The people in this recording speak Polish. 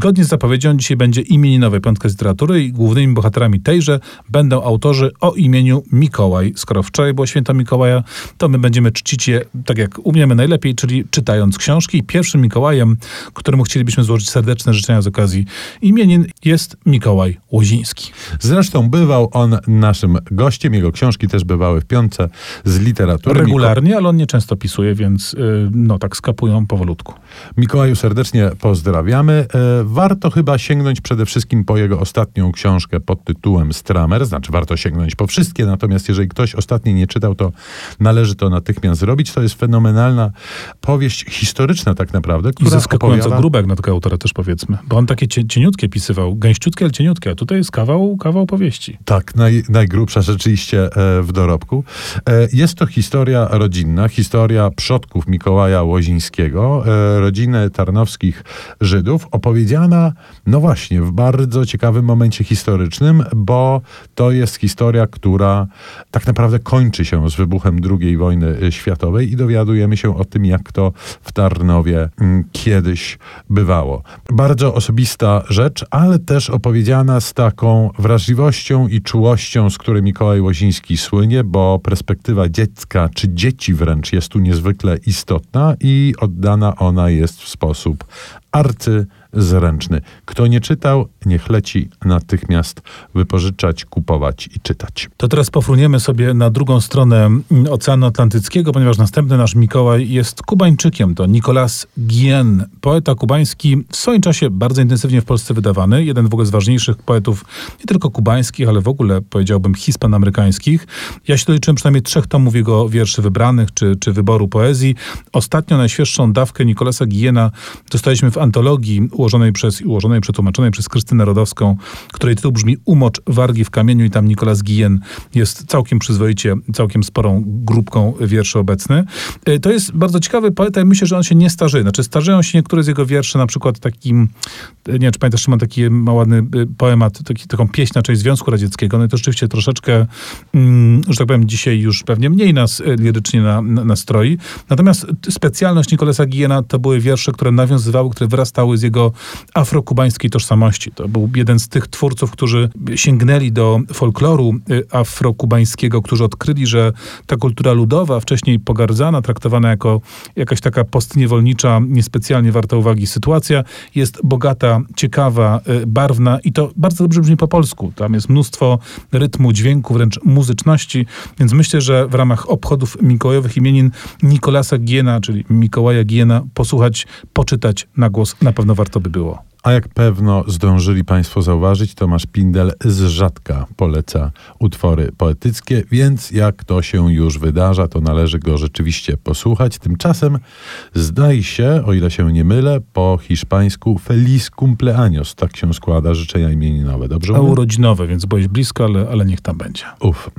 Zgodnie z zapowiedzią dzisiaj będzie imieninowa piątka z literatury i głównymi bohaterami tejże będą autorzy o imieniu Mikołaj. Skoro wczoraj było święto Mikołaja, to my będziemy czcić je tak jak umiemy najlepiej, czyli czytając książki. Pierwszym Mikołajem, któremu chcielibyśmy złożyć serdeczne życzenia z okazji imienin jest Mikołaj Łoziński. Zresztą bywał on naszym gościem, jego książki też bywały w piątce z literatury. Regularnie, ale on nie często pisuje, więc yy, no tak skapują powolutku. Mikołaju serdecznie pozdrawiamy. E, warto chyba sięgnąć przede wszystkim po jego ostatnią książkę pod tytułem Stramer, znaczy warto sięgnąć po wszystkie, natomiast jeżeli ktoś ostatni nie czytał, to należy to natychmiast zrobić. To jest fenomenalna powieść historyczna tak naprawdę, która I zaskakująco opowiada... grubek na tego autora też powiedzmy, bo on takie cieniutkie pisywał, gęściutkie, ale cieniutkie, a tutaj jest kawał, kawał powieści. Tak, naj, najgrubsza rzeczywiście e, w dorobku. E, jest to historia rodzinna, historia przodków Mikołaja Łozińskiego, rodziny tarnowskich Żydów, opowiedziana, no właśnie, w bardzo ciekawym momencie historycznym, bo to jest historia, która tak naprawdę kończy się z wybuchem II wojny światowej i dowiadujemy się o tym, jak to w Tarnowie mm, kiedyś bywało. Bardzo osobista rzecz, ale też opowiedziana z taką wrażliwością i czułością, z której Mikołaj Łoziński słynie, bo perspektywa dziecka, czy dzieci wręcz jest tu niezwykle istotna i oddana ona jest w sposób arcyzręczny. Kto nie czytał, niech leci natychmiast wypożyczać, kupować i czytać. To teraz pofruniemy sobie na drugą stronę mm, Oceanu Atlantyckiego, ponieważ następny nasz Mikołaj jest Kubańczykiem. To Nicolas Guillen, poeta kubański, w swoim czasie bardzo intensywnie w Polsce wydawany. Jeden w ogóle z ważniejszych poetów, nie tylko kubańskich, ale w ogóle powiedziałbym hiszpanamerykańskich. Ja się doliczyłem przynajmniej trzech tomów jego wierszy wybranych, czy, czy wyboru poezji. Ostatnio najświeższą dawkę Nicolasa Guillena dostaliśmy w antologii ułożonej przez, ułożonej, przetłumaczonej przez Krystynę Rodowską, której tytuł brzmi Umocz wargi w kamieniu i tam Nicolas Guillen jest całkiem przyzwoicie, całkiem sporą grupką wierszy obecny. E, to jest bardzo ciekawy poeta i myślę, że on się nie starzeje. Znaczy starzeją się niektóre z jego wierszy, na przykład takim, nie wiem, czy pamiętasz, ma taki ładny e, poemat, taki, taką pieśń na część Związku Radzieckiego. No i to rzeczywiście troszeczkę, mm, że tak powiem, dzisiaj już pewnie mniej nas e, lirycznie na, na, nastroi. Natomiast specjalność Nicolasa Guillena to były wiersze, które nawiązywały, które wyrastały z jego afrokubańskiej tożsamości. To był jeden z tych twórców, którzy sięgnęli do folkloru y, afrokubańskiego, którzy odkryli, że ta kultura ludowa, wcześniej pogardzana, traktowana jako jakaś taka postniewolnicza, niespecjalnie warta uwagi sytuacja, jest bogata, ciekawa, y, barwna i to bardzo dobrze brzmi po polsku. Tam jest mnóstwo rytmu, dźwięku, wręcz muzyczności, więc myślę, że w ramach obchodów mikołajowych imienin Nikolasa Giena, czyli Mikołaja Giena, posłuchać, poczytać na głos na pewno warto by było. A jak pewno zdążyli Państwo zauważyć, Tomasz Pindel z rzadka poleca utwory poetyckie, więc jak to się już wydarza, to należy go rzeczywiście posłuchać. Tymczasem zdaje się, o ile się nie mylę, po hiszpańsku Feliz cumpleaños. Tak się składa życzenia imieninowe, dobrze? A urodzinowe, więc byłeś blisko, ale, ale niech tam będzie. Uf.